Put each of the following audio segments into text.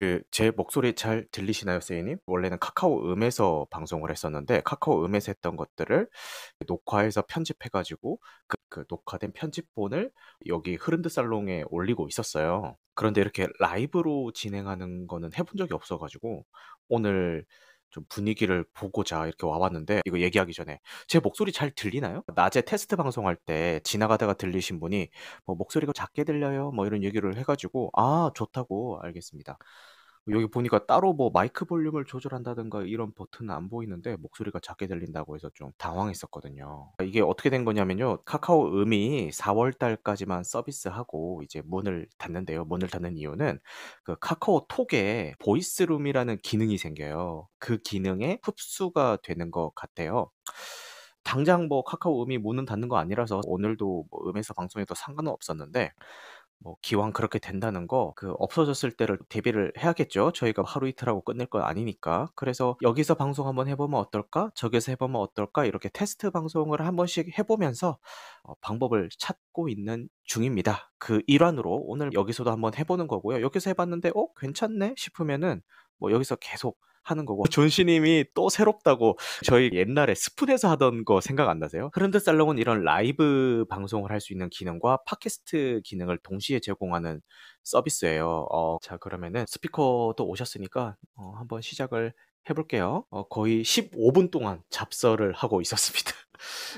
그 제 목소리 잘 들리시나요, 세이님? 원래는 카카오 음에서 방송을 했었는데 카카오 음에서 했던 것들을 녹화해서 편집해 가지고 그, 그 녹화된 편집본을 여기 흐른드 살롱에 올리고 있었어요. 그런데 이렇게 라이브로 진행하는 거는 해본 적이 없어 가지고 오늘 좀 분위기를 보고자 이렇게 와봤는데 이거 얘기하기 전에 제 목소리 잘 들리나요? 낮에 테스트 방송할 때 지나가다가 들리신 분이 뭐 목소리가 작게 들려요 뭐 이런 얘기를 해가지고 아 좋다고 알겠습니다. 여기 보니까 따로 뭐 마이크 볼륨을 조절한다든가 이런 버튼은 안 보이는데 목소리가 작게 들린다고 해서 좀 당황했었거든요. 이게 어떻게 된 거냐면요. 카카오 음이 4월 달까지만 서비스하고 이제 문을 닫는데요. 문을 닫는 이유는 그 카카오 톡에 보이스룸이라는 기능이 생겨요. 그 기능에 흡수가 되는 것 같아요. 당장 뭐 카카오 음이 문은 닫는 거 아니라서 오늘도 뭐 음에서 방송해도 상관은 없었는데 뭐 기왕 그렇게 된다는 거 그 없어졌을 때를 대비를 해야겠죠. 저희가 하루 이틀 하고 끝낼 건 아니니까. 그래서 '여기서 방송 한번 해 보면 어떨까? 저기서 해 보면 어떨까?' 이렇게 테스트 방송을 한 번씩 해 보면서 어 방법을 찾고 있는 중입니다. 그 일환으로 오늘 여기서도 한번 해 보는 거고요. 여기서 해 봤는데 '어 괜찮네.' 싶으면은 뭐 여기서 계속 하는 거고 존씨님이 또 새롭다고 저희 옛날에 스푼에서 하던 거 생각 안 나세요? 흐른드 살롱은 이런 라이브 방송을 할 수 있는 기능과 팟캐스트 기능을 동시에 제공하는 서비스예요. 어, 자 그러면은 스피커도 오셨으니까 어, 한번 시작을 해볼게요. 어, 거의 15분 동안 잡설을 하고 있었습니다.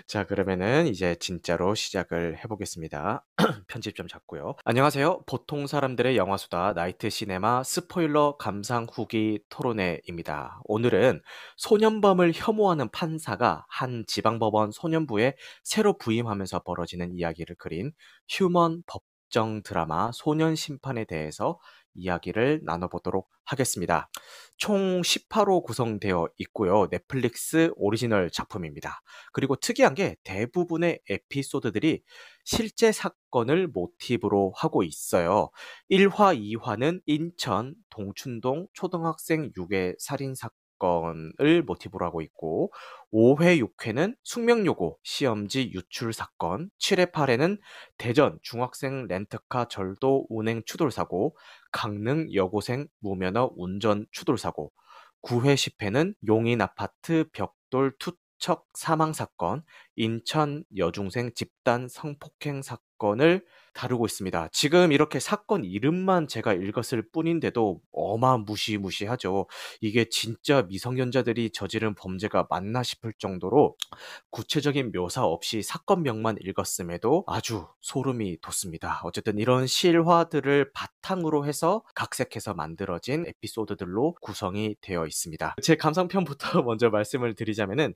자, 그러면은 이제 진짜로 시작을 해보겠습니다. 편집 좀 잡고요. 안녕하세요. 보통 사람들의 영화수다 나이트 시네마 스포일러 감상 후기 토론회입니다. 오늘은 소년범을 혐오하는 판사가 한 지방법원 소년부에 새로 부임하면서 벌어지는 이야기를 그린 휴먼 법정 드라마 소년 심판에 대해서 이야기를 나눠보도록 하겠습니다. 총 10화로 구성되어 있고요. 넷플릭스 오리지널 작품입니다. 그리고 특이한 게 대부분의 에피소드들이 실제 사건을 모티브로 하고 있어요. 1화, 2화는 인천 동춘동 초등학생 유괴 살인 사건 사건을 모티브로 하고 있고 5회, 6회는 숙명여고 시험지 유출 사건, 7회, 8회는 대전 중학생 렌트카 절도 운행 추돌 사고, 강릉 여고생 무면허 운전 추돌 사고, 9회, 10회는 용인 아파트 벽돌 투척 사망 사건, 인천 여중생 집단 성폭행 사건을 다루고 있습니다. 지금 이렇게 사건 이름만 제가 읽었을 뿐인데도 어마무시무시하죠. 이게 진짜 미성년자들이 저지른 범죄가 맞나 싶을 정도로 구체적인 묘사 없이 사건명만 읽었음에도 아주 소름이 돋습니다. 어쨌든 이런 실화들을 바탕으로 해서 각색해서 만들어진 에피소드들로 구성이 되어 있습니다. 제 감상편부터 먼저 말씀을 드리자면은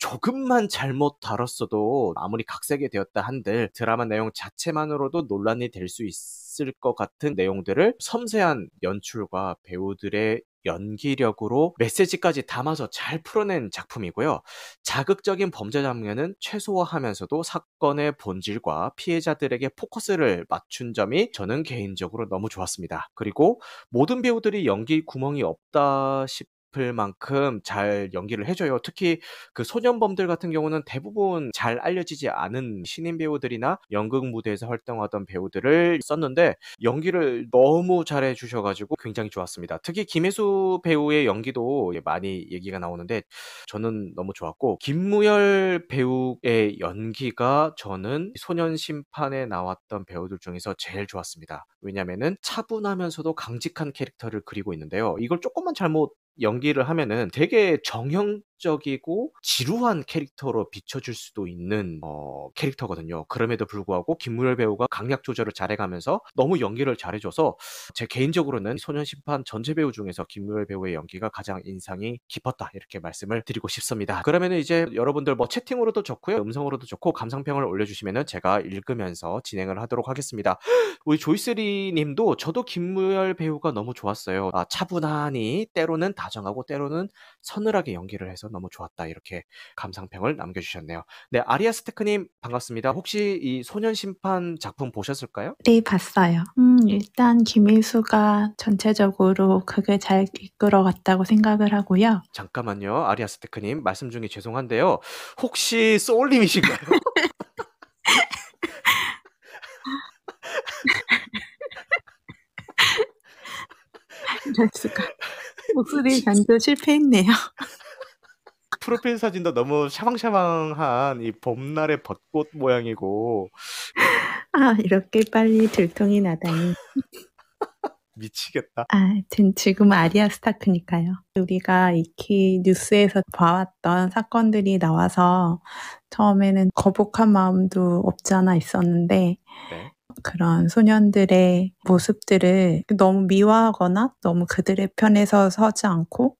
조금만 잘못 다뤘어도 아무리 각색이 되었다 한들 드라마 내용 자체만으로도 논란이 될 수 있을 것 같은 내용들을 섬세한 연출과 배우들의 연기력으로 메시지까지 담아서 잘 풀어낸 작품이고요. 자극적인 범죄 장면은 최소화하면서도 사건의 본질과 피해자들에게 포커스를 맞춘 점이 저는 개인적으로 너무 좋았습니다. 그리고 모든 배우들이 연기 구멍이 없다 싶 싶을 만큼 잘 연기를 해줘요. 특히 그 소년범들 같은 경우는 대부분 잘 알려지지 않은 신인 배우들이나 연극 무대에서 활동하던 배우들을 썼는데 연기를 너무 잘해 주셔가지고 굉장히 좋았습니다. 특히 김혜수 배우의 연기도 많이 얘기가 나오는데 저는 너무 좋았고 김무열 배우의 연기가 저는 소년 심판에 나왔던 배우들 중에서 제일 좋았습니다. 왜냐면은 차분하면서도 강직한 캐릭터를 그리고 있는데요. 이걸 조금만 잘못 연기를 하면은 되게 정형 적이고 지루한 캐릭터로 비춰줄 수도 있는 어, 캐릭터거든요. 그럼에도 불구하고 김무열 배우가 강약 조절을 잘해가면서 너무 연기를 잘해줘서 제 개인적으로는 소년 심판 전체 배우 중에서 김무열 배우의 연기가 가장 인상이 깊었다 이렇게 말씀을 드리고 싶습니다. 그러면은 이제 여러분들 뭐 채팅으로도 좋고요, 음성으로도 좋고 감상평을 올려주시면은 제가 읽으면서 진행을 하도록 하겠습니다. 우리 조이스리님도 저도 김무열 배우가 너무 좋았어요. 아, 차분하니 때로는 다정하고 때로는 서늘하게 연기를 해서 너무 좋았다. 이렇게 감상평을 남겨주셨네요. 네, 아리아 스테크님 반갑습니다. 혹시 이 소년 심판 작품 보셨을까요? 네, 봤어요. 음, 일단 김일수가 전체적으로 그게 잘 이끌어갔다고 생각을 하고요. 잠깐만요. 아리아 스테크님 말씀 중에 죄송한데요. 혹시 소울님이신가요? 수가. 목소리 변조 실패했네요. 프로필 사진도 너무 샤방샤방한 이 봄날의 벚꽃 모양이고 아, 이렇게 빨리 들통이 나다니. 미치겠다. 아, 하여튼 지금은 아리아 스타크니까요. 우리가 익히 뉴스에서 봐왔던 사건들이 나와서 처음에는 거북한 마음도 없지 않아 있었는데 네. 그런 소년들의 모습들을 너무 미화하거나 너무 그들의 편에서 서지 않고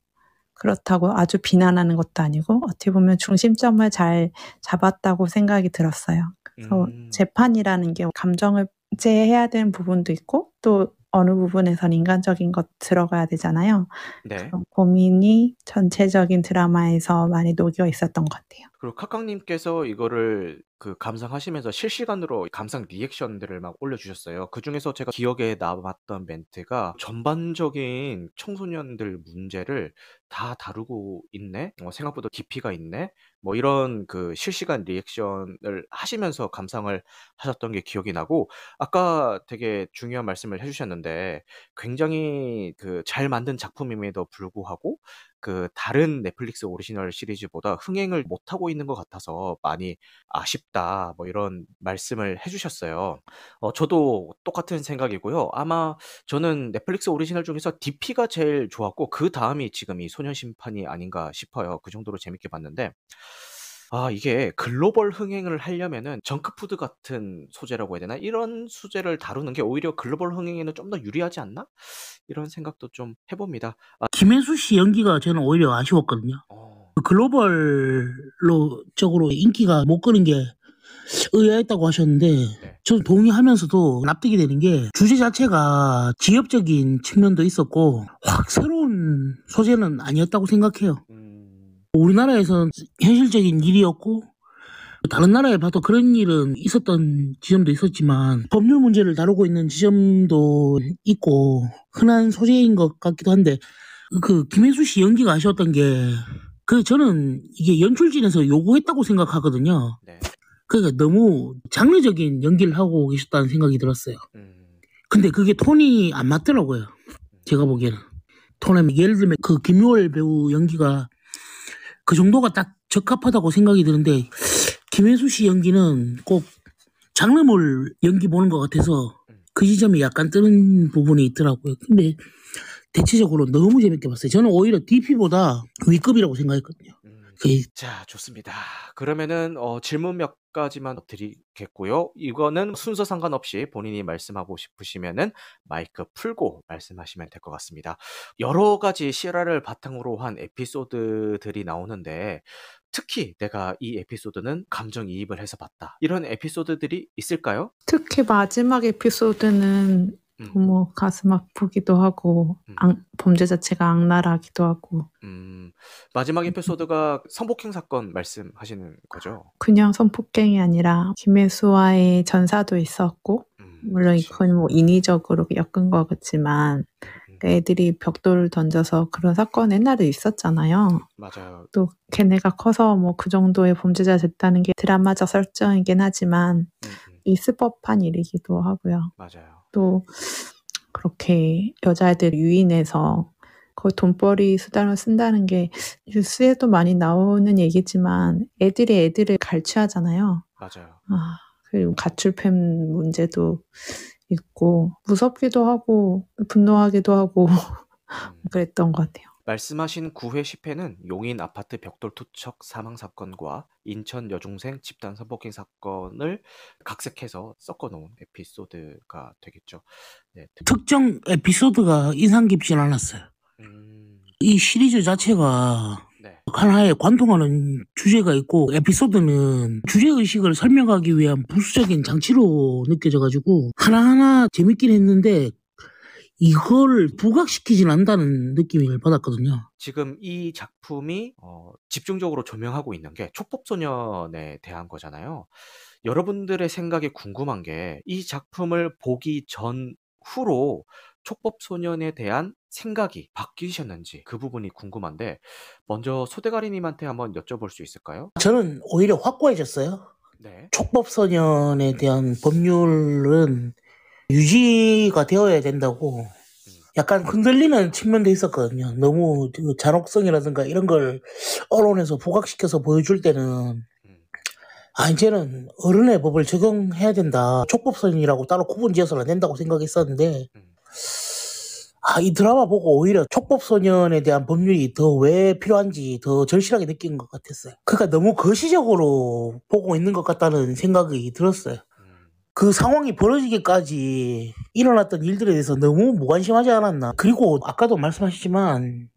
그렇다고 아주 비난하는 것도 아니고 어떻게 보면 중심점을 잘 잡았다고 생각이 들었어요. 그래서 음. 재판이라는 게 감정을 제해야 되는 부분도 있고 또 어느 부분에선 인간적인 것 들어가야 되잖아요. 네. 고민이 전체적인 드라마에서 많이 녹여 있었던 것 같아요. 그리고 카카님께서 이거를 그 감상하시면서 실시간으로 감상 리액션들을 막 올려주셨어요. 그 중에서 제가 기억에 남았던 멘트가 전반적인 청소년들 문제를 다 다루고 있네? 어, 생각보다 깊이가 있네? 뭐 이런 그 실시간 리액션을 하시면서 감상을 하셨던 게 기억이 나고, 아까 되게 중요한 말씀을 해주셨는데, 굉장히 그 잘 만든 작품임에도 불구하고, 그 다른 넷플릭스 오리지널 시리즈보다 흥행을 못하고 있는 것 같아서 많이 아쉽다. 뭐 이런 말씀을 해주셨어요. 어, 저도 똑같은 생각이고요. 아마 저는 넷플릭스 오리지널 중에서 DP가 제일 좋았고, 그 다음이 지금 이 소년 심판이 아닌가 싶어요. 그 정도로 재밌게 봤는데. 아, 이게 글로벌 흥행을 하려면은 정크푸드 같은 소재라고 해야 되나? 이런 소재를 다루는 게 오히려 글로벌 흥행에는 좀 더 유리하지 않나? 이런 생각도 좀 해봅니다. 아, 김혜수 씨 연기가 저는 오히려 아쉬웠거든요. 어, 글로벌로 적으로 인기가 못 끄는 게 의아했다고 하셨는데 네. 저는 동의하면서도 납득이 되는 게 주제 자체가 지역적인 측면도 있었고 확 새로운 소재는 아니었다고 생각해요. 음, 우리나라에서는 현실적인 일이었고 다른 나라에 봐도 그런 일은 있었던 지점도 있었지만 법률 문제를 다루고 있는 지점도 있고 흔한 소재인 것 같기도 한데 그 김혜수 씨 연기가 아쉬웠던 게 그 저는 이게 연출진에서 요구했다고 생각하거든요. 네. 그러니까 너무 장르적인 연기를 하고 계셨다는 생각이 들었어요. 음, 근데 그게 톤이 안 맞더라고요. 제가 보기에는. 톤에 예를 들면 그 김효월 배우 연기가 그 정도가 딱 적합하다고 생각이 드는데 김혜수 씨 연기는 꼭 장르물 연기 보는 것 같아서 그 지점이 약간 뜨는 부분이 있더라고요. 근데 대체적으로 너무 재밌게 봤어요. 저는 오히려 DP보다 위급이라고 생각했거든요. 음. 그 자, 좋습니다. 그러면은 어, 질문 몇 가지만 드리겠고요. 이거는 순서 상관없이 본인이 말씀하고 싶으시면은 마이크 풀고 말씀하시면 될 것 같습니다. 여러 가지 실화를 바탕으로 한 에피소드들이 나오는데 특히 내가 이 에피소드는 감정이입을 해서 봤다. 이런 에피소드들이 있을까요? 특히 마지막 에피소드는 음. 너무 가슴 아프기도 하고 음. 악- 범죄 자체가 악랄하기도 하고 음, 마지막 에피소드가 성폭행 사건 말씀하시는 거죠? 그냥 성폭행이 아니라 김혜수와의 전사도 있었고 음, 물론 그치. 이건 뭐 인위적으로 엮은 거겠지만 음, 애들이 벽돌을 던져서 그런 사건 옛날에 있었잖아요. 맞아요. 또 걔네가 커서 뭐 그 정도의 범죄자 됐다는 게 드라마적 설정이긴 하지만 음, 음, 있을 법한 일이기도 하고요. 맞아요. 또 그렇게 여자애들 유인해서 그 돈벌이 수단을 쓴다는 게 뉴스에도 많이 나오는 얘기지만 애들이 애들을 갈취하잖아요. 맞아요. 아, 그리고 가출팸 문제도 있고 무섭기도 하고 분노하기도 하고 음. 그랬던 것 같아요. 말씀하신 9회 10회는 용인 아파트 벽돌 투척 사망 사건과 인천 여중생 집단 성폭행 사건을 각색해서 섞어놓은 에피소드가 되겠죠. 네. 특- 특정 에피소드가 인상 깊진 않았어요. 음, 이 시리즈 자체가 네. 하나의 관통하는 주제가 있고 에피소드는 주제 의식을 설명하기 위한 부수적인 장치로 느껴져가지고 하나하나 재밌긴 했는데 이걸 부각시키진 않는다는 느낌을 받았거든요. 지금 이 작품이 어, 집중적으로 조명하고 있는 게 촉법소년에 대한 거잖아요. 여러분들의 생각이 궁금한 게 이 작품을 보기 전 후로 촉법소년에 대한 생각이 바뀌셨는지 그 부분이 궁금한데 먼저 소대가리님한테 한번 여쭤볼 수 있을까요? 저는 오히려 확고해졌어요. 네. 촉법소년에 대한 법률은 유지가 되어야 된다고 약간 흔들리는 측면도 있었거든요. 너무 그 잔혹성이라든가 이런 걸 언론에서 부각시켜서 보여줄 때는 음. 아 이제는 어른의 법을 적용해야 된다. 촉법선이라고 따로 구분 지어서는 안 된다고 생각했었는데 음. 아이 드라마 보고 오히려 촉법소년에 대한 법률이 더 왜 필요한지 더 절실하게 느낀 것 같았어요. 그러니까 너무 거시적으로 보고 있는 것 같다는 생각이 들었어요. 음. 그 상황이 벌어지기까지 일어났던 일들에 대해서 너무 무관심하지 않았나. 그리고 아까도 말씀하셨지만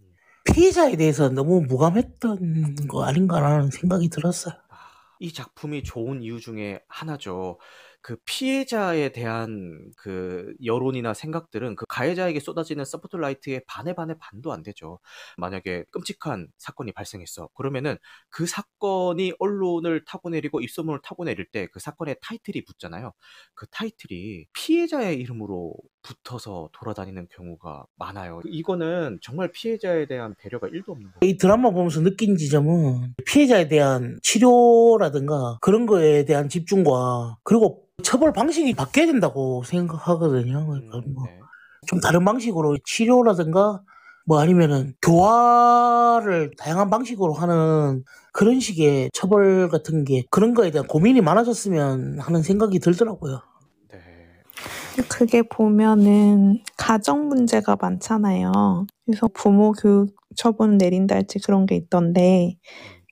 피해자에 대해서 너무 무감했던 거 아닌가라는 생각이 들었어요. 아, 이 작품이 좋은 이유 중에 하나죠. 그 피해자에 대한 그 여론이나 생각들은 그 가해자에게 쏟아지는 스포트라이트의 반의 반의 반도 안 되죠. 만약에 끔찍한 사건이 발생했어. 그러면은 그 사건이 언론을 타고 내리고 입소문을 타고 내릴 때 그 사건의 타이틀이 붙잖아요. 그 타이틀이 피해자의 이름으로 붙어서 돌아다니는 경우가 많아요. 이거는 정말 피해자에 대한 배려가 1도 없는 거예요. 이 드라마 보면서 느낀 지점은 피해자에 대한 치료라든가 그런 거에 대한 집중과 그리고 처벌 방식이 바뀌어야 된다고 생각하거든요. 그러니까 음, 뭐 네. 좀 다른 방식으로 치료라든가 뭐 아니면은 교화를 다양한 방식으로 하는 그런 식의 처벌 같은 게 그런 거에 대한 고민이 많아졌으면 하는 생각이 들더라고요. 네. 그게 보면은 가정 문제가 많잖아요. 그래서 부모 교육 처분 내린다 할지 그런 게 있던데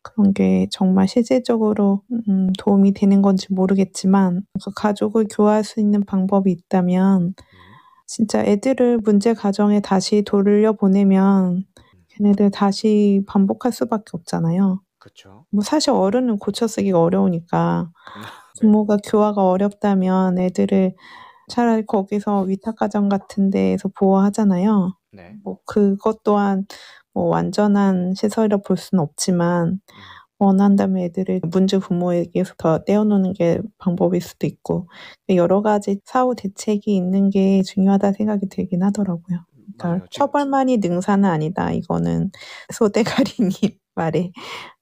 그런 게 정말 실질적으로 음, 도움이 되는 건지 모르겠지만 그 가족을 교화할 수 있는 방법이 있다면 음, 진짜 애들을 문제 가정에 다시 돌려 보내면 걔네들 다시 반복할 수밖에 없잖아요. 그렇죠. 뭐 사실 어른은 고쳐 쓰기가 어려우니까 네. 부모가 교화가 어렵다면 애들을 차라리 거기서 위탁가정 같은 데에서 보호하잖아요. 네. 뭐 그것 또한 뭐 완전한 시설이라 볼 수는 없지만 음, 원한다면 애들을 문제 부모에게서 더 떼어놓는 게 방법일 수도 있고 여러 가지 사후 대책이 있는 게 중요하다 생각이 들긴 하더라고요. 그러니까 맞아요. 처벌만이 능사는 아니다. 이거는 소대가리님 말에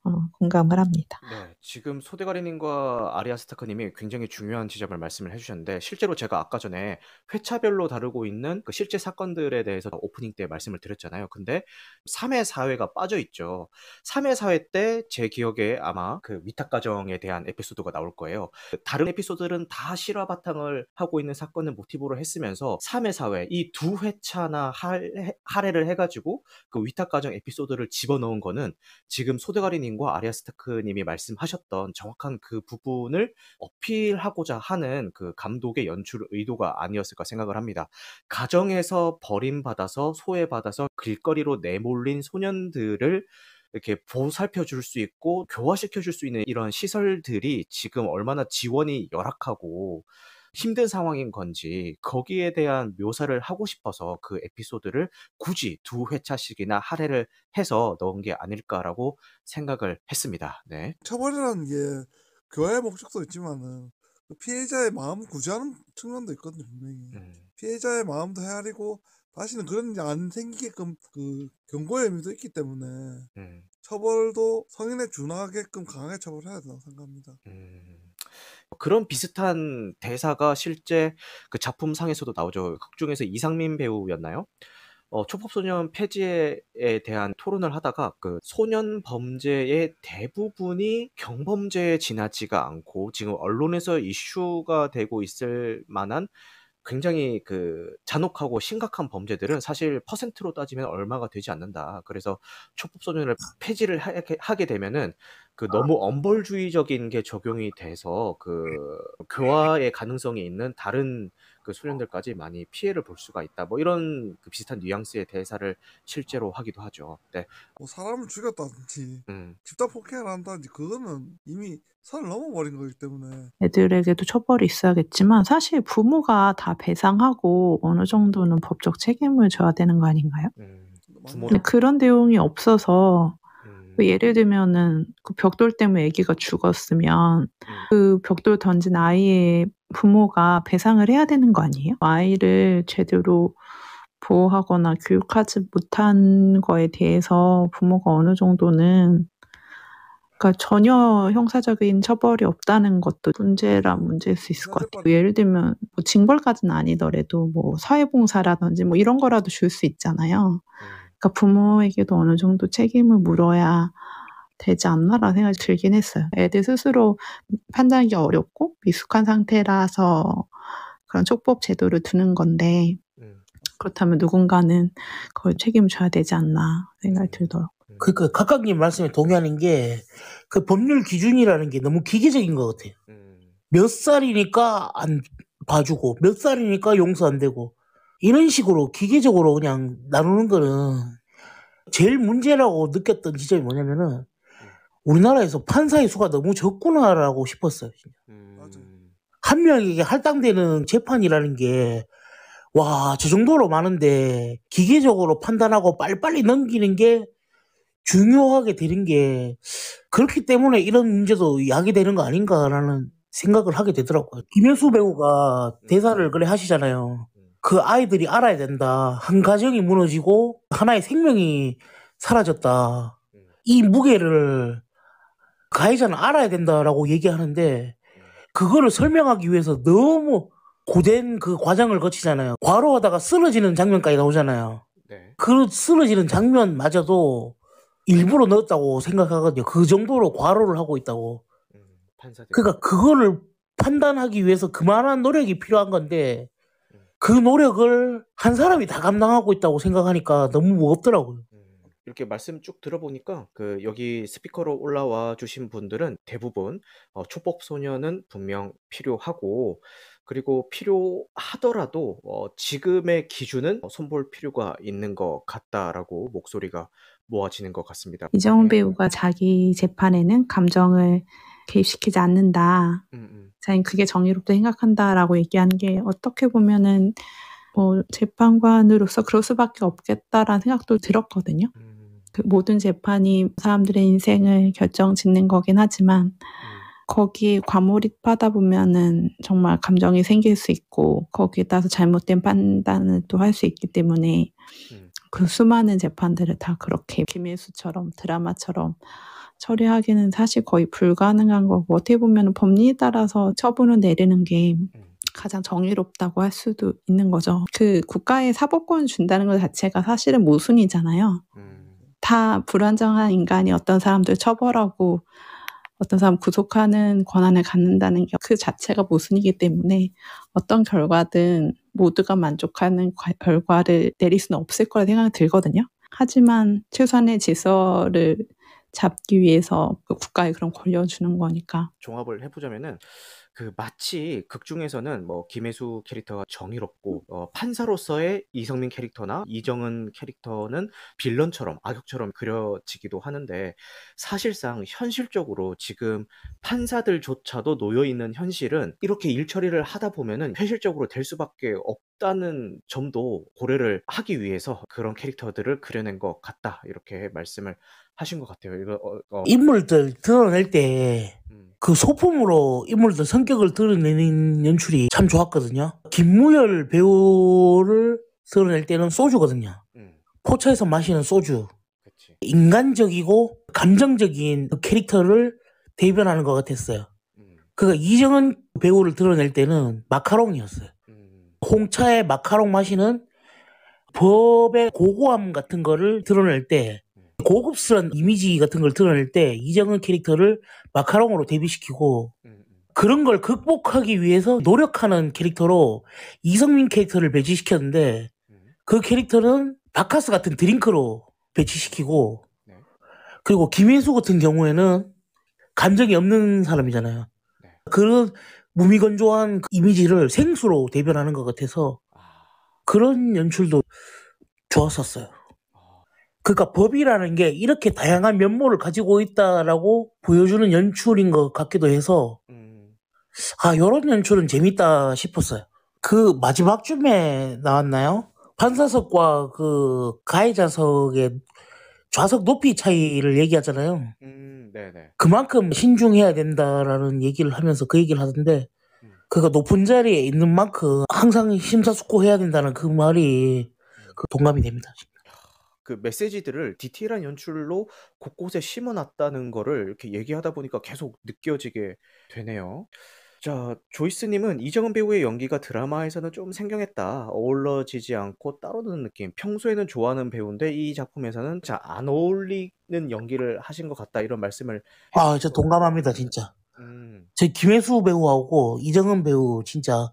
어, 공감을 합니다. 네, 지금 소대가리님과 아리아 스타크님이 굉장히 중요한 지점을 말씀을 해주셨는데 실제로 제가 아까 전에 회차별로 다루고 있는 그 실제 사건들에 대해서 오프닝 때 말씀을 드렸잖아요. 근데 3회, 4회가 빠져 있죠. 3회, 4회 때 제 기억에 아마 그 위탁 가정에 대한 에피소드가 나올 거예요. 다른 에피소드들은 다 실화 바탕을 하고 있는 사건을 모티브로 했으면서 3회, 4회 이 두 회차나 할애, 할애를 해가지고 그 위탁 가정 에피소드를 집어넣은 거는 지금 소대가리님과 아리아 스타크님이 말씀하 셨던 정확한 그 부분을 어필하고자 하는 그 감독의 연출 의도가 아니었을까 생각을 합니다. 가정에서 버림받아서 소외받아서 길거리로 내몰린 소년들을 이렇게 보살펴 줄 수 있고 교화시켜 줄 수 있는 이런 시설들이 지금 얼마나 지원이 열악하고 힘든 상황인 건지 거기에 대한 묘사를 하고 싶어서 그 에피소드를 굳이 두 회차씩이나 할애를 해서 넣은 게 아닐까라고 생각을 했습니다. 네. 처벌이라는 게 교화의 목적도 있지만은 그 피해자의 마음을 구제하는 측면도 있거든요, 분명히. 음, 피해자의 마음도 헤아리고 다시는 그런 일이 안 생기게끔 그 경고의 의미도 있기 때문에 음, 처벌도 성인에 준하게끔 강하게 처벌해야 된다고 생각합니다. 음. 그런 비슷한 대사가 실제 그 작품 상에서도 나오죠. 극중에서 이상민 배우였나요? 어, 촉법소년 폐지에 대한 토론을 하다가 그 소년 범죄의 대부분이 경범죄에 지나지가 않고 지금 언론에서 이슈가 되고 있을 만한 굉장히 그 잔혹하고 심각한 범죄들은 사실 퍼센트로 따지면 얼마가 되지 않는다. 그래서 촉법소년을 폐지를 하게, 하게 되면은 그 너무 엄벌주의적인 게 적용이 돼서 그 교화의 가능성이 있는 다른 그 소년들까지 많이 피해를 볼 수가 있다. 뭐 이런 그 비슷한 뉘앙스의 대사를 실제로 하기도 하죠. 네. 뭐 사람을 죽였다든지 음, 집단 폭행을 한다든지 그거는 이미 선을 넘어버린 거기 때문에 애들에게도 처벌이 있어야겠지만 사실 부모가 다 배상하고 어느 정도는 법적 책임을 져야 되는 거 아닌가요? 음, 근데 그런 내용이 없어서 예를 들면은 그 벽돌 때문에 아기가 죽었으면 그 벽돌 던진 아이의 부모가 배상을 해야 되는 거 아니에요? 아이를 제대로 보호하거나 교육하지 못한 거에 대해서 부모가 어느 정도는 그러니까 전혀 형사적인 처벌이 없다는 것도 문제란 문제일 수 있을 것 같아요. 예를 들면 뭐 징벌까지는 아니더라도 뭐 사회봉사라든지 뭐 이런 거라도 줄 수 있잖아요. 음. 그러니까 부모에게도 어느 정도 책임을 물어야 되지 않나라는 생각이 들긴 했어요. 애들 스스로 판단하기 어렵고 미숙한 상태라서 그런 촉법 제도를 두는 건데 음. 그렇다면 누군가는 그걸 책임을 져야 되지 않나 생각이 들더라고요. 그러니까 각각님 말씀에 동의하는 게 그 법률 기준이라는 게 너무 기계적인 것 같아요. 음. 몇 살이니까 안 봐주고 몇 살이니까 용서 안 되고 이런 식으로 기계적으로 그냥 나누는 거는 제일 문제라고 느꼈던 지점이 뭐냐면은 우리나라에서 판사의 수가 너무 적구나라고 싶었어요. 진짜. 음. 한 명에게 할당되는 재판이라는 게, 와, 저 정도로 많은데, 기계적으로 판단하고 빨리빨리 넘기는 게 중요하게 되는 게, 그렇기 때문에 이런 문제도 야기되는 거 아닌가라는 생각을 하게 되더라고요. 김혜수 배우가 대사를 그래 하시잖아요. 그 아이들이 알아야 된다. 한 가정이 무너지고, 하나의 생명이 사라졌다. 이 무게를 가해자는 알아야 된다라고 얘기하는데, 그거를 설명하기 위해서 너무 고된 그 과정을 거치잖아요. 과로하다가 쓰러지는 장면까지 나오잖아요. 네. 그 쓰러지는 장면마저도 일부러 넣었다고 생각하거든요. 그 정도로 과로를 하고 있다고. 음. 판사들. 그러니까 그거를 판단하기 위해서 그만한 노력이 필요한 건데 그 노력을 한 사람이 다 감당하고 있다고 생각하니까 너무 무겁더라고요. 음, 이렇게 말씀 쭉 들어보니까 그 여기 스피커로 올라와 주신 분들은 대부분 어, 초법 소년은 분명 필요하고 그리고 필요하더라도 어, 지금의 기준은 어, 손볼 필요가 있는 것 같다라고 목소리가 모아지는 것 같습니다. 이정훈 음, 배우가 자기 재판에는 감정을 개입시키지 않는다. 음, 음, 자기는 그게 정의롭다 생각한다라고 얘기하는 게 어떻게 보면은 뭐 재판관으로서 그럴 수밖에 없겠다라는 생각도 들었거든요. 음, 그 모든 재판이 사람들의 인생을 결정짓는 거긴 하지만 음, 거기에 과몰입하다 보면은 정말 감정이 생길 수 있고 거기에 따라서 잘못된 판단을 또 할 수 있기 때문에 음, 그 수많은 재판들을 다 그렇게 김일수처럼 드라마처럼 처리하기는 사실 거의 불가능한 거고 어떻게 보면 법리에 따라서 처분을 내리는 게 음, 가장 정의롭다고 할 수도 있는 거죠. 그 국가에 사법권 준다는 것 자체가 사실은 모순이잖아요. 음, 다 불안정한 인간이 어떤 사람들 처벌하고 어떤 사람 구속하는 권한을 갖는다는 게 그 자체가 모순이기 때문에 어떤 결과든 모두가 만족하는 과- 결과를 내릴 수는 없을 거라 생각이 들거든요. 하지만 최소한의 질서를 잡기 위해서 그 국가에 그런 권리を주는 거니까. 종합을 해보자면은 그 마치 극 중에서는 뭐 김혜수 캐릭터가 정의롭고 어, 판사로서의 이성민 캐릭터나 이정은 캐릭터는 빌런처럼 악역처럼 그려지기도 하는데 사실상 현실적으로 지금 판사들조차도 놓여 있는 현실은 이렇게 일 처리를 하다 보면은 현실적으로 될 수밖에 없 다는 점도 고려를 하기 위해서 그런 캐릭터들을 그려낸 것 같다 이렇게 말씀을 하신 것 같아요. 이거 어, 어, 인물들 드러낼 때그 음, 소품으로 인물들 성격을 드러내는 연출이 참 좋았거든요. 김무열 배우를 드러낼 때는 소주거든요. 음, 포차에서 마시는 소주. 그치. 인간적이고 감정적인 그 캐릭터를 대변하는 것 같았어요. 음, 그가 이정은 배우를 드러낼 때는 마카롱이었어요. 음, 홍차에 마카롱 마시는 법의 고고함 같은 거를 드러낼 때 고급스러운 이미지 같은 걸 드러낼 때 이정은 캐릭터를 마카롱으로 대비시키고 음, 음, 그런 걸 극복하기 위해서 노력하는 캐릭터로 이성민 캐릭터를 배치시켰는데 음, 그 캐릭터는 박카스 같은 드링크로 배치시키고 네. 그리고 김혜수 같은 경우에는 감정이 없는 사람이잖아요. 네. 그런 무미건조한 그 이미지를 생수로 대변하는 것 같아서 아, 그런 연출도 좋았었어요. 아, 그러니까 법이라는 게 이렇게 다양한 면모를 가지고 있다라고 보여주는 연출인 것 같기도 해서 음, 아 이런 연출은 재밌다 싶었어요. 그 마지막 쯤에 나왔나요? 판사석과 그 가해자석의 좌석 높이 차이를 얘기하잖아요. 음, 네네. 그만큼 신중해야 된다라는 얘기를 하면서 그 얘기를 하던데 음. 그가 높은 자리에 있는 만큼 항상 심사숙고해야 된다는 그 말이 그 동감이 됩니다. 그 메시지들을 디테일한 연출로 곳곳에 심어놨다는 거를 이렇게 얘기하다 보니까 계속 느껴지게 되네요. 자, 조이스님은 이정은 배우의 연기가 드라마에서는 좀 생경했다. 어우러지지 않고 따로 노는 느낌. 평소에는 좋아하는 배우인데 이 작품에서는 잘안 어울리는 연기를 하신 것 같다. 이런 말씀을 아, 저 동감합니다, 진짜. 음, 저 김혜수 배우하고 이정은 배우 진짜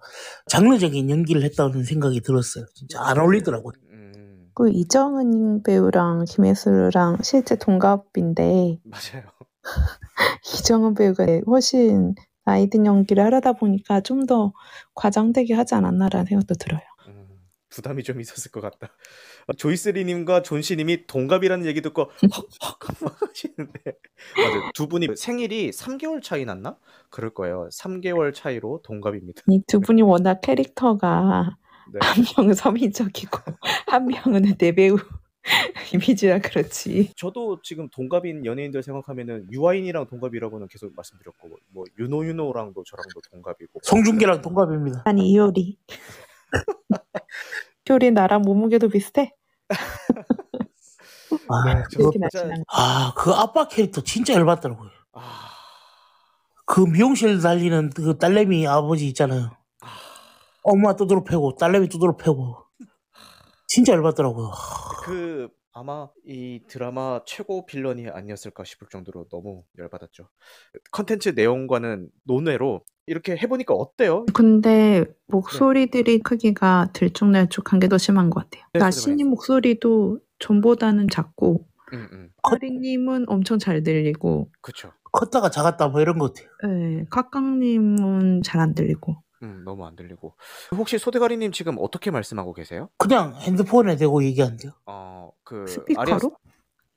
장르적인 연기를 했다는 생각이 들었어요. 진짜 안 어울리더라고요. 음, 그 이정은 배우랑 김혜수랑 실제 동갑인데 맞아요. 이정은 배우가 훨씬 나이 든 연기를 하려다 보니까 좀 더 과장되게 하지 않았나라는 생각도 들어요. 음, 부담이 좀 있었을 것 같다. 어, 조이스리님과 존씨님이 동갑이라는 얘기 듣고 헉헉 막 하시는데 맞아요. 두 분이 생일이 3개월 차이 났나? 그럴 거예요. 3개월 차이로 동갑입니다. 이 두 분이 워낙 캐릭터가 네. 한 명은 서민적이고 한 명은 내배우 이미지라 그렇지. 저도 지금 동갑인 연예인들 생각하면은 유아인이랑 동갑이라고는 계속 말씀드렸고 뭐 윤호윤호랑도 저랑도 동갑이고 송중기랑 동갑입니다. 아니 이효리. 효리 나랑 몸무게도 비슷해. 아, 네, 그거- 그렇게 진짜- 아, 그 아빠 캐릭터 진짜 열받더라고요. 아, 그 미용실 달리는 그 딸내미 아버지 있잖아요. 엄마 두드러 패고 딸내미 두드러 패고 진짜 열받더라고요. 그 아마 이 드라마 최고 빌런이 아니었을까 싶을 정도로 너무 열받았죠. 컨텐츠 내용과는 논외로 이렇게 해보니까 어때요? 근데 목소리들이 크기가 들쭉날쭉한 게 더 심한 것 같아요. 네, 나시님 목소리도 전보다는 작고 음, 음, 허리님은 엄청 잘 들리고 그쵸. 컸다가 작았다 뭐 이런 것 같아요. 네, 카깡님은 잘 안 들리고 음, 너무 안 들리고. 혹시 소대가리 님 지금 어떻게 말씀하고 계세요? 그냥 핸드폰에 대고 얘기한대요. 어, 그 스피커로? 아리아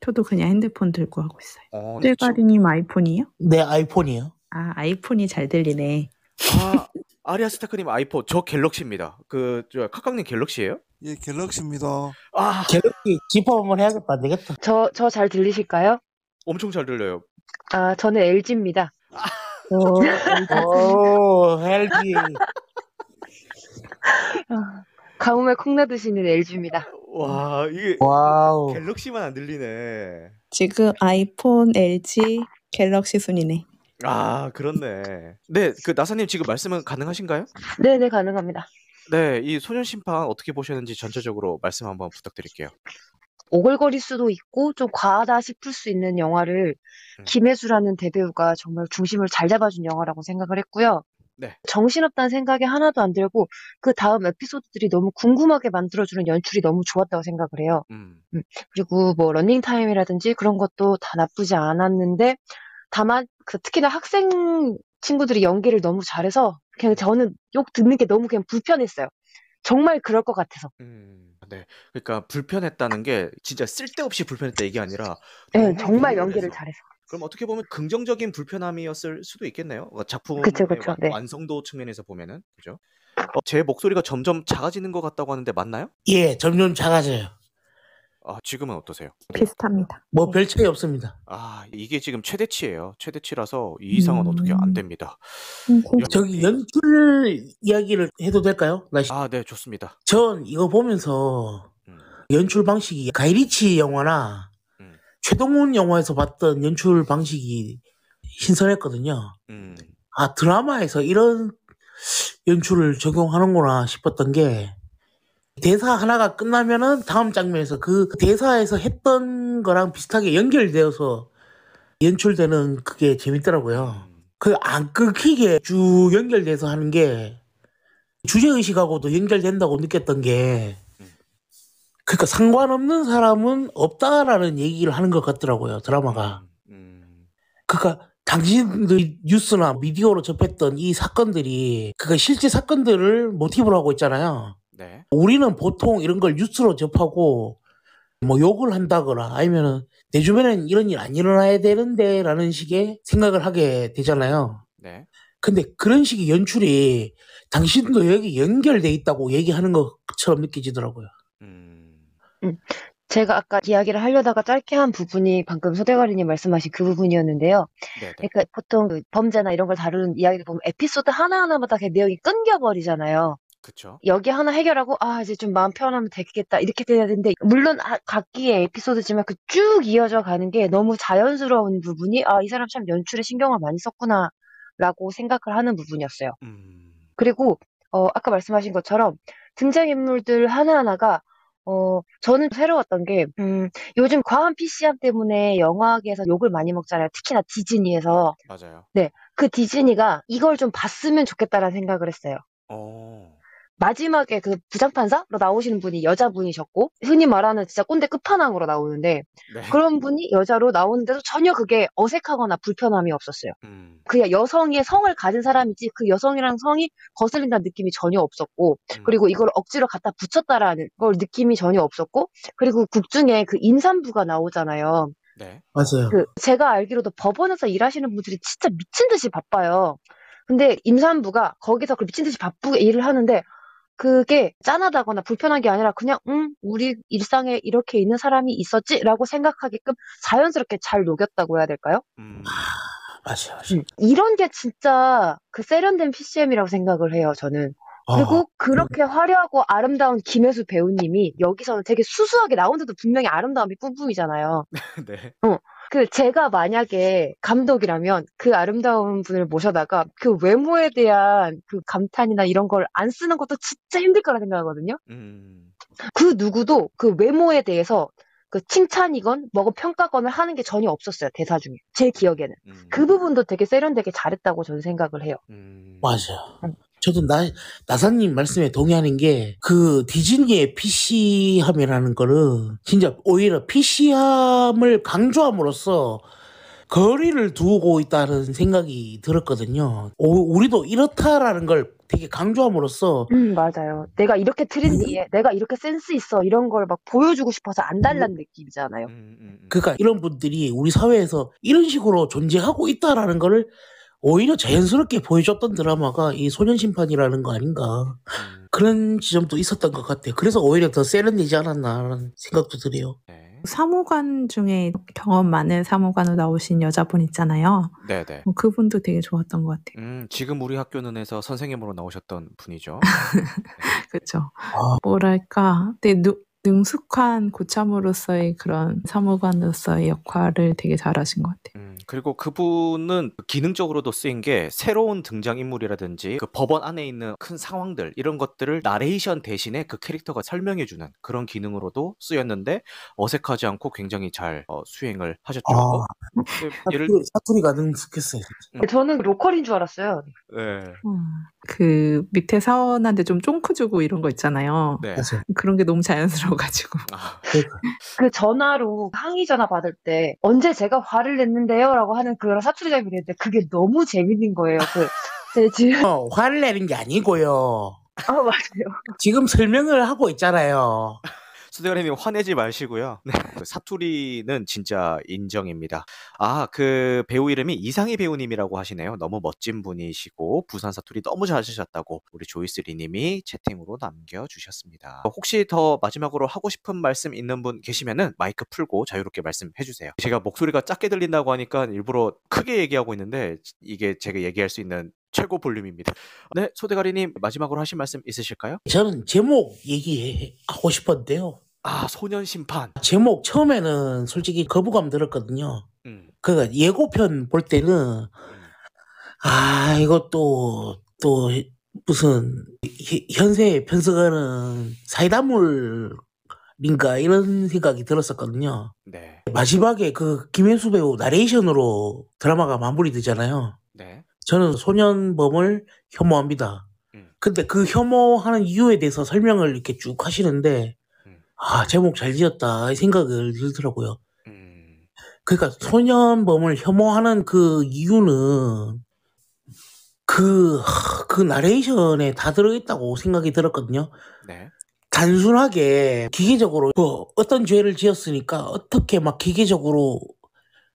저도 그냥 핸드폰 들고 하고 있어요. 어, 근데 지금- 뜰가리님 아이폰이요? 내 아이폰이에요. 아 아이폰이 잘 들리네. 아, 아리아 스타크 님 아이폰 저 갤럭시입니다. 그저 카카님 갤럭시예요? 예, 갤럭시입니다. 아, 갤럭시 집합 한번 해야겠다. 안 되겠다. 저, 저 잘 들리실까요? 엄청 잘 들려요. 아, 저는 LG입니다. 오, LG. 가뭄에 콩 나듯 쓰는 LG입니다. 와, 이게 wow. 갤럭시만 안 들리네. 지금 아이폰, LG, 갤럭시 순이네. 아, 그렇네. 네, 그 나사님 지금 말씀은 가능하신가요? 네 네, 가능합니다. 네, 이 소년 심판 어떻게 보셨는지 전체적으로 말씀 한번 부탁드릴게요. 오글거릴 수도 있고 좀 과하다 싶을 수 있는 영화를 음. 김혜수라는 대배우가 정말 중심을 잘 잡아준 영화라고 생각을 했고요. 네. 정신없다는 생각이 하나도 안 들고 그 다음 에피소드들이 너무 궁금하게 만들어주는 연출이 너무 좋았다고 생각을 해요. 음, 그리고 뭐 러닝 타임이라든지 그런 것도 다 나쁘지 않았는데 다만 그 특히나 학생 친구들이 연기를 너무 잘해서 그냥 저는 욕 듣는 게 너무 그냥 불편했어요. 정말 그럴 것 같아서. 음, 네. 그러니까 불편했다는 게 진짜 쓸데없이 불편했다 이게 아니라 네, 정말 연기를 연기를 해서. 잘해서. 그럼 어떻게 보면 긍정적인 불편함이었을 수도 있겠네요. 어, 작품의 그쵸, 그쵸, 완, 네. 완성도 측면에서 보면은 그죠? 어, 제 목소리가 점점 작아지는 것 같다고 하는데 맞나요? 예, 점점 작아져요. 아, 지금은 어떠세요? 비슷합니다. 뭐별 차이 없습니다. 아, 이게 지금 최대치예요. 최대치라서 이 이상은 어떻게 안 음. 됩니다. 음, 저기 연출 이야기를 해도 될까요? 나 시- 아, 네, 좋습니다. 전 이거 보면서 음, 연출 방식이 가이리치 영화나 음. 최동훈 영화에서 봤던 연출 방식이 신선했거든요. 음, 아, 드라마에서 이런 연출을 적용하는구나 싶었던 게 대사 하나가 끝나면은 다음 장면에서 그 대사에서 했던 거랑 비슷하게 연결되어서 연출되는 그게 재밌더라고요. 음, 그안 끊기게 쭉 연결돼서 하는 게 주제의식하고도 연결된다고 느꼈던 게 그러니까 상관없는 사람은 없다라는 얘기를 하는 것 같더라고요 드라마가 음, 그러니까 당신들 뉴스나 미디어로 접했던 이 사건들이 그니까 실제 사건들을 모티브로 하고 있잖아요 네. 우리는 보통 이런 걸 뉴스로 접하고 뭐 욕을 한다거나 아니면은 내 주변엔 이런 일 안 일어나야 되는데 라는 식의 생각을 하게 되잖아요 네. 근데 그런 식의 연출이 당신도 여기 연결돼 있다고 얘기하는 것처럼 느껴지더라고요. 음, 제가 아까 이야기를 하려다가 짧게 한 부분이 방금 소대가리님 말씀하신 그 부분이었는데요. 네, 네. 그러니까 보통 그 범죄나 이런 걸 다루는 이야기를 보면 에피소드 하나하나마다 그 내용이 끊겨버리잖아요. 그쵸. 여기 하나 해결하고 아 이제 좀 마음 편하면 되겠다 이렇게 돼야 되는데 물론 아, 각기의 에피소드지만 그 쭉 이어져 가는 게 너무 자연스러운 부분이 아 이 사람 참 연출에 신경을 많이 썼구나라고 생각을 하는 부분이었어요. 음. 그리고 어 아까 말씀하신 것처럼 등장인물들 하나하나가 어 저는 새로웠던 게 음 요즘 과한 PC함 때문에 영화계에서 욕을 많이 먹잖아요. 특히나 디즈니에서. 맞아요. 네. 그 디즈니가 이걸 좀 봤으면 좋겠다라는 생각을 했어요. 어. 마지막에 그 부장판사로 나오시는 분이 여자분이셨고 흔히 말하는 진짜 꼰대 끝판왕으로 나오는데 네. 그런 분이 여자로 나오는데도 전혀 그게 어색하거나 불편함이 없었어요. 음. 그냥 여성의 성을 가진 사람이지 그 여성이랑 성이 거슬린다는 느낌이 전혀 없었고 음. 그리고 이걸 억지로 갖다 붙였다라는 걸 느낌이 전혀 없었고 그리고 극 중에 그 임산부가 나오잖아요. 네. 맞아요. 그 제가 알기로도 법원에서 일하시는 분들이 진짜 미친 듯이 바빠요. 근데 임산부가 거기서 그 미친 듯이 바쁘게 일을 하는데 그게 짠하다거나 불편한 게 아니라 그냥 음 우리 일상에 이렇게 있는 사람이 있었지라고 생각하게끔 자연스럽게 잘 녹였다고 해야 될까요? 음. 맞아요. 맞아요. 음, 이런 게 진짜 그 세련된 PCM이라고 생각을 해요, 저는. 그리고 아, 그렇게 화려하고 아름다운 김혜수 배우님이 여기서는 되게 수수하게 나오는데도 분명히 아름다움이 뿜뿜이잖아요. 네. 그 제가 만약에 감독이라면 그 아름다운 분을 모셔다가 그 외모에 대한 그 감탄이나 이런 걸 안 쓰는 것도 진짜 힘들 거라 생각하거든요. 음. 그 누구도 그 외모에 대해서 그 칭찬이건 뭐고 평가건을 하는 게 전혀 없었어요, 대사 중에. 제 기억에는. 음. 그 부분도 되게 세련되게 잘했다고 저는 생각을 해요. 음. 맞아요. 음. 저도 나, 나사님 말씀에 동의하는 게, 그, 디즈니의 PC함이라는 거는, 진짜 오히려 PC함을 강조함으로써, 거리를 두고 있다는 생각이 들었거든요. 오, 우리도 이렇다라는 걸 되게 강조함으로써, 음, 맞아요. 내가 이렇게 트렌디해, 내가 이렇게 센스 있어, 이런 걸 막 보여주고 싶어서 안 달란 느낌이잖아요. 음, 음, 음. 그러니까 이런 분들이 우리 사회에서 이런 식으로 존재하고 있다라는 거를 오히려 자연스럽게 보여줬던 드라마가 이 소년 심판이라는 거 아닌가. 음. 그런 지점도 있었던 것 같아요. 그래서 오히려 더 세련되지 않았나라는 생각도 들어요. 네. 사무관 중에 경험 많은 사무관으로 나오신 여자분 있잖아요. 네, 네. 어, 그분도 되게 좋았던 것 같아요. 음, 지금 우리 학교는에서 선생님으로 나오셨던 분이죠. 그렇죠. 아. 뭐랄까, 되게 누, 능숙한 고참으로서의 그런 사무관으로서의 역할을 되게 잘하신 것 같아요. 음, 그리고 그분은 기능적으로도 쓰인 게 새로운 등장인물이라든지 그 법원 안에 있는 큰 상황들 이런 것들을 나레이션 대신에 그 캐릭터가 설명해주는 그런 기능으로도 쓰였는데 어색하지 않고 굉장히 잘 어, 수행을 하셨죠. 아. 어? 그 예를 사투리, 사투리가 능숙했어요. 진짜. 저는 로컬인 줄 알았어요. 네. 음, 그 밑에 사원한테 좀 쫑크 주고 이런 거 있잖아요. 네. 그런 게 너무 자연스러워 가지고. 아, 그 전화로 항의 전화 받을 때 언제 제가 화를 냈는데요? 라고 하는 그런 사투리 잡이 있는데 그게 너무 재밌는 거예요. 그, 제 지금, 어, 화를 내는 게 아니고요. 아, 맞아요. 지금 설명을 하고 있잖아요. 수대가리님 화내지 마시고요. 네. 그 사투리는 진짜 인정입니다. 아, 그 배우 이름이 이상희 배우님이라고 하시네요. 너무 멋진 분이시고 부산 사투리 너무 잘 쓰셨다고 우리 조이스리님이 채팅으로 남겨주셨습니다. 혹시 더 마지막으로 하고 싶은 말씀 있는 분 계시면은 마이크 풀고 자유롭게 말씀해 주세요. 제가 목소리가 작게 들린다고 하니까 일부러 크게 얘기하고 있는데 이게 제가 얘기할 수 있는 최고 볼륨입니다. 네, 소대가리님 마지막으로 하실 말씀 있으실까요? 저는 제목 얘기하고 싶었는데요. 아, 소년 심판. 제목 처음에는 솔직히 거부감 들었거든요. 음, 그 예고편 볼 때는 음. 아 이것도 또 무슨 히- 현세 편성하는 사이다물인가 이런 생각이 들었었거든요. 네, 마지막에 그 김혜수 배우 나레이션으로 드라마가 마무리되잖아요. 네. 저는 소년범을 혐오합니다. 음. 근데 그 혐오하는 이유에 대해서 설명을 이렇게 쭉 하시는데 음. 아 제목 잘 지었다 이 생각을 들더라고요. 음, 그러니까 소년범을 혐오하는 그 이유는 그, 하, 그 나레이션에 다 들어있다고 생각이 들었거든요. 네. 단순하게 기계적으로 뭐 어떤 죄를 지었으니까 어떻게 막 기계적으로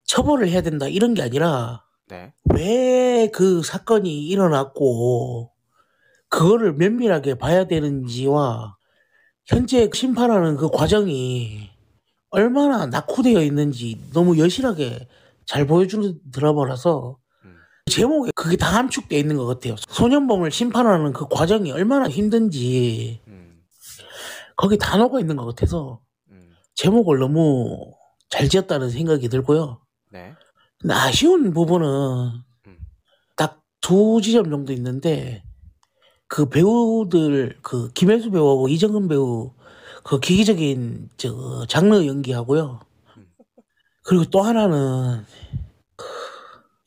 처벌을 해야 된다 이런 게 아니라 네. 왜 그 사건이 일어났고 그거를 면밀하게 봐야 되는지와 현재 심판하는 그 과정이 얼마나 낙후되어 있는지 너무 여실하게 잘 보여주는 드라마라서 음. 제목에 그게 다 함축돼 있는 것 같아요. 소년범을 심판하는 그 과정이 얼마나 힘든지 음, 거기 다 녹아 있는 것 같아서 음, 제목을 너무 잘 지었다는 생각이 들고요. 네. 아쉬운 부분은 음. 딱두 지점 정도 있는데 그 배우들 그 김혜수 배우하고 이정은 배우 그 기기적인 저 장르 연기하고요. 음. 그리고 또 하나는 그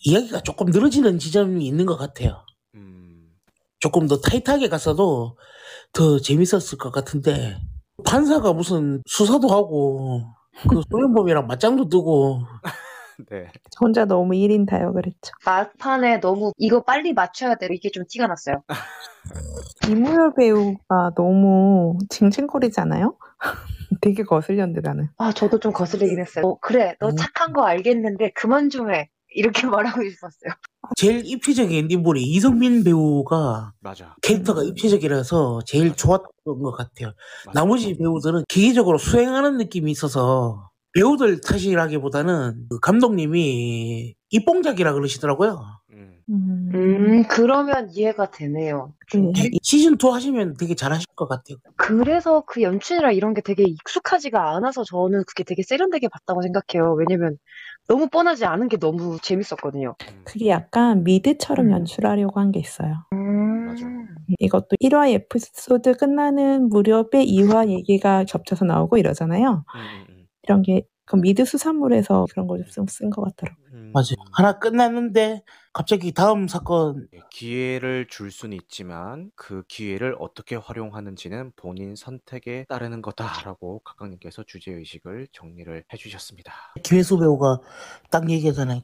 이야기가 조금 늘어지는 지점이 있는 것 같아요. 음, 조금 더 타이트하게 갔어도 더 재밌었을 것 같은데 판사가 무슨 수사도 하고 그 소년범이랑 맞짱도 뜨고 네. 혼자 너무 1인 다역을 했죠. 막판에 너무 이거 빨리 맞춰야 돼. 이게 좀 티가 났어요. 이무열 배우가 너무 징징거리잖아요? 되게 거슬렸는데 나는. 아, 저도 좀 거슬리긴 했어요. 어, 그래, 너 음. 착한 거 알겠는데 그만 좀 해. 이렇게 말하고 싶었어요. 제일 입체적인 인물이 이성민 배우가 맞아. 캐릭터가 음. 입체적이라서 제일 좋았던 것 같아요. 맞아. 나머지 배우들은 기계적으로 수행하는 느낌이 있어서 배우들 탓이라기보다는 그 감독님이 입봉작이라 그러시더라고요. 음, 음, 음, 그러면 이해가 되네요. 네. 시즌 2 하시면 되게 잘하실 것 같아요. 그래서 그 연출이라 이런 게 되게 익숙하지가 않아서 저는 그게 되게 세련되게 봤다고 생각해요. 왜냐면 너무 뻔하지 않은 게 너무 재밌었거든요. 음, 그게 약간 미드처럼 음. 연출하려고 한 게 있어요. 맞아. 이것도 1화 에피소드 끝나는 무렵에 2화 얘기가 겹쳐서 나오고 이러잖아요. 음, 음, 음. 이런 게그 미드 수산물에서 그런 걸 좀 쓴 것 같더라고요. 음, 맞아요. 하나 끝났는데 갑자기 다음 사건 예, 기회를 줄 수는 있지만 그 기회를 어떻게 활용하는지는 본인 선택에 따르는 거다라고 각각님께서 주제 의식을 정리를 해주셨습니다. 김혜수 배우가 딱 얘기하잖아요.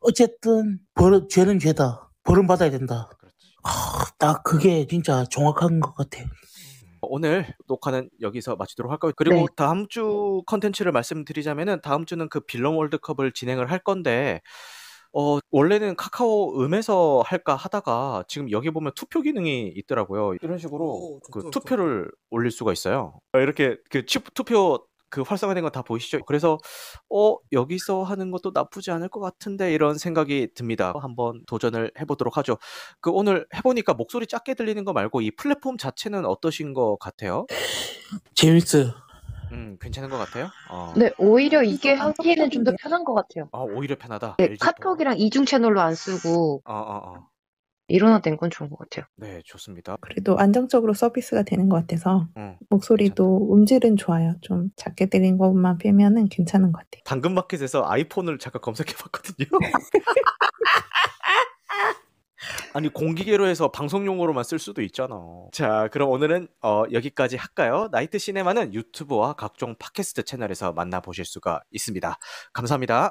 어쨌든 벌 죄는 죄다. 벌은 받아야 된다. 그렇지. 아, 딱 그게 진짜 정확한 것 같아요. 오늘 녹화는 여기서 마치도록 할까요? 그리고 네. 다음 주 컨텐츠를 말씀드리자면은 다음 주는 그 빌런 월드컵을 진행을 할 건데 어 원래는 카카오 음에서 할까 하다가 지금 여기 보면 투표 기능이 있더라고요. 이런 식으로 오, 그 좋다, 투표를 올릴 수가 있어요. 이렇게 그 치- 투표 그 활성화된 거다 보이시죠? 그래서 어 여기서 하는 것도 나쁘지 않을 것 같은데 이런 생각이 듭니다. 한번 도전을 해보도록 하죠. 그 오늘 해보니까 목소리 작게 들리는 거 말고 이 플랫폼 자체는 어떠신 것 같아요? 재밌어요. 음 괜찮은 것 같아요? 어. 네, 오히려 이게 좀 하기에는 좀더 안정적인데요? 편한 것 같아요. 아 오히려 편하다. 네, LG. 카톡이랑 이중 채널로 안 쓰고 어, 어, 어. 일원화된 건 좋은 것 같아요. 네, 좋습니다. 그래도 안정적으로 서비스가 되는 것 같아서 응. 목소리도 음질은 좋아요. 좀 작게 들린 것만 빼면은 괜찮은 것 같아요. 당근마켓에서 아이폰을 잠깐 검색해봤거든요. 아니 공기계로 해서 방송용으로만 쓸 수도 있잖아. 자, 그럼 오늘은 어, 여기까지 할까요? 나이트 시네마는 유튜브와 각종 팟캐스트 채널에서 만나보실 수가 있습니다. 감사합니다.